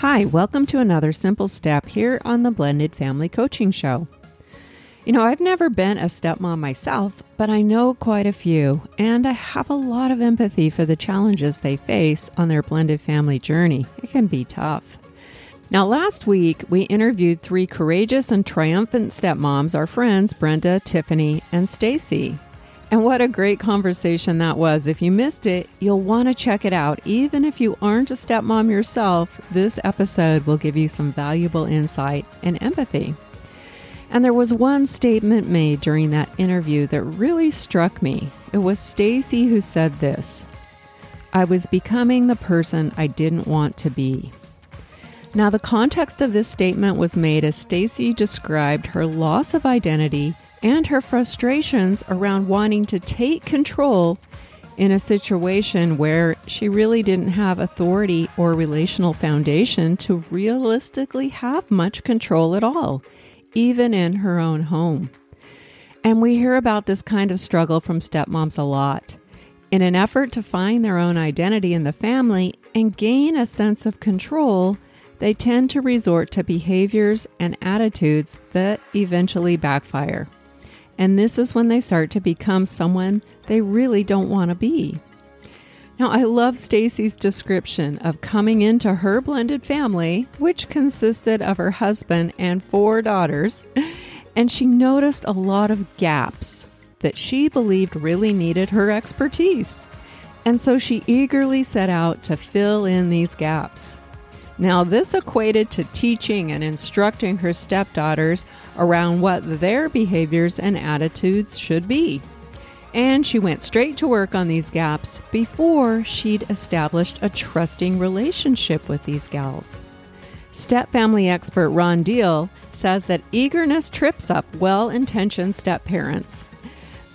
Hi, welcome to another simple step here on the Blended Family Coaching Show. You know, I've never been a stepmom myself, but I know quite a few, and I have a lot of empathy for the challenges they face on their blended family journey. It can be tough. Now, last week we interviewed three courageous and triumphant stepmoms, our friends Brenda, Tiffany, and Stacy. And what a great conversation that was. If you missed it, you'll want to check it out. Even if you aren't a stepmom yourself, this episode will give you some valuable insight and empathy. And there was one statement made during that interview that really struck me. It was Stacy who said this. I was becoming the person I didn't want to be. Now, the context of this statement was made as Stacy described her loss of identity and her frustrations around wanting to take control in a situation where she really didn't have authority or relational foundation to realistically have much control at all, even in her own home. And we hear about this kind of struggle from stepmoms a lot. In an effort to find their own identity in the family and gain a sense of control, they tend to resort to behaviors and attitudes that eventually backfire. And this is when they start to become someone they really don't want to be. Now, I love Stacy's description of coming into her blended family, which consisted of her husband and four daughters, and she noticed a lot of gaps that she believed really needed her expertise. And so she eagerly set out to fill in these gaps. Now, this equated to teaching and instructing her stepdaughters around what their behaviors and attitudes should be. And she went straight to work on these gaps before she'd established a trusting relationship with these gals. Step family expert Ron Deal says that eagerness trips up well intentioned step parents.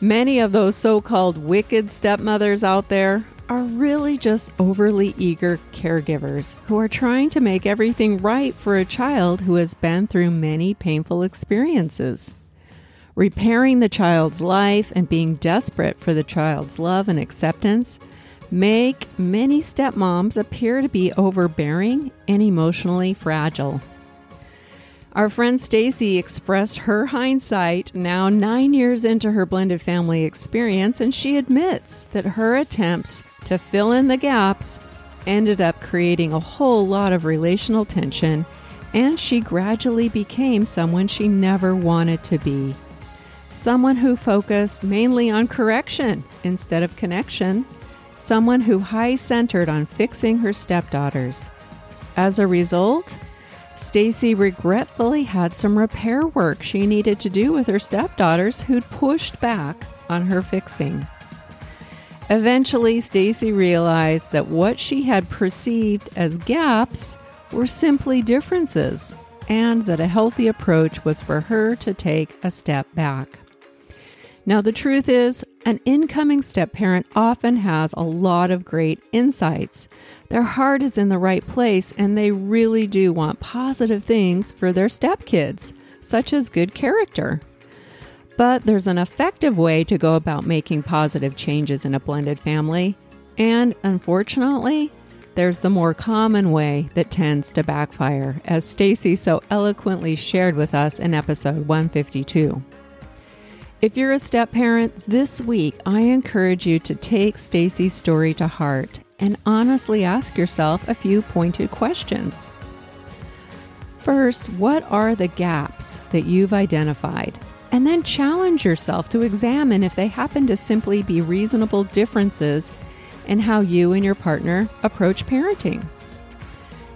Many of those so called wicked stepmothers out there are really just overly eager caregivers who are trying to make everything right for a child who has been through many painful experiences. Repairing the child's life and being desperate for the child's love and acceptance make many stepmoms appear to be overbearing and emotionally fragile. Our friend Stacy expressed her hindsight now 9 years into her blended family experience and she admits that her attempts to fill in the gaps ended up creating a whole lot of relational tension and she gradually became someone she never wanted to be. Someone who focused mainly on correction instead of connection. Someone who high centered on fixing her stepdaughters. As a result, Stacy regretfully had some repair work she needed to do with her stepdaughters who'd pushed back on her fixing. Eventually, Stacy realized that what she had perceived as gaps were simply differences and that a healthy approach was for her to take a step back. Now, the truth is, an incoming step parent often has a lot of great insights. Their heart is in the right place and they really do want positive things for their stepkids, such as good character. But there's an effective way to go about making positive changes in a blended family. And unfortunately, there's the more common way that tends to backfire, as Stacy so eloquently shared with us in episode 152. If you're a step parent this week, I encourage you to take Stacy's story to heart and honestly ask yourself a few pointed questions. First, what are the gaps that you've identified? And then challenge yourself to examine if they happen to simply be reasonable differences in how you and your partner approach parenting.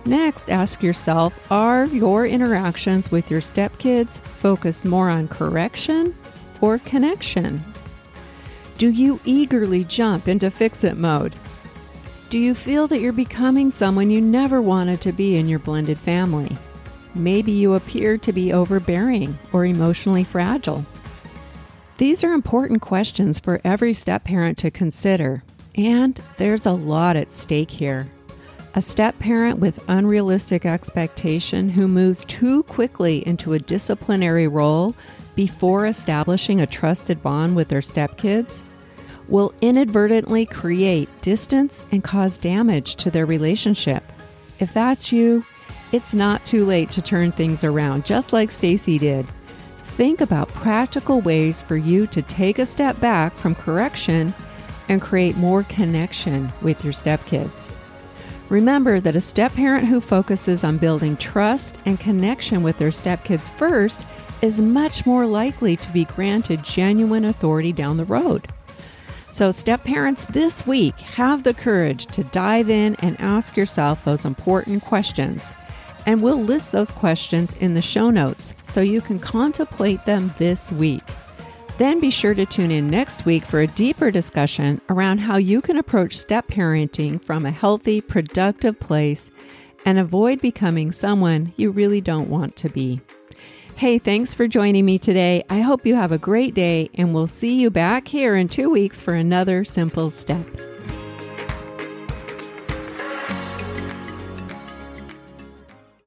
Next, ask yourself are your interactions with your stepkids focused more on correction or connection? Do you eagerly jump into fix it mode? Do you feel that you're becoming someone you never wanted to be in your blended family? Maybe you appear to be overbearing or emotionally fragile. These are important questions for every step parent to consider, and there's a lot at stake here. A step parent with unrealistic expectation who moves too quickly into a disciplinary role before establishing a trusted bond with their stepkids will inadvertently create distance and cause damage to their relationship. If that's you, it's not too late to turn things around, just like Stacy did. Think about practical ways for you to take a step back from correction and create more connection with your stepkids. Remember that a step parent who focuses on building trust and connection with their stepkids first is much more likely to be granted genuine authority down the road. So, step parents this week have the courage to dive in and ask yourself those important questions. And we'll list those questions in the show notes so you can contemplate them this week. Then be sure to tune in next week for a deeper discussion around how you can approach step parenting from a healthy, productive place and avoid becoming someone you really don't want to be. Hey, thanks for joining me today. I hope you have a great day, and we'll see you back here in two weeks for another simple step.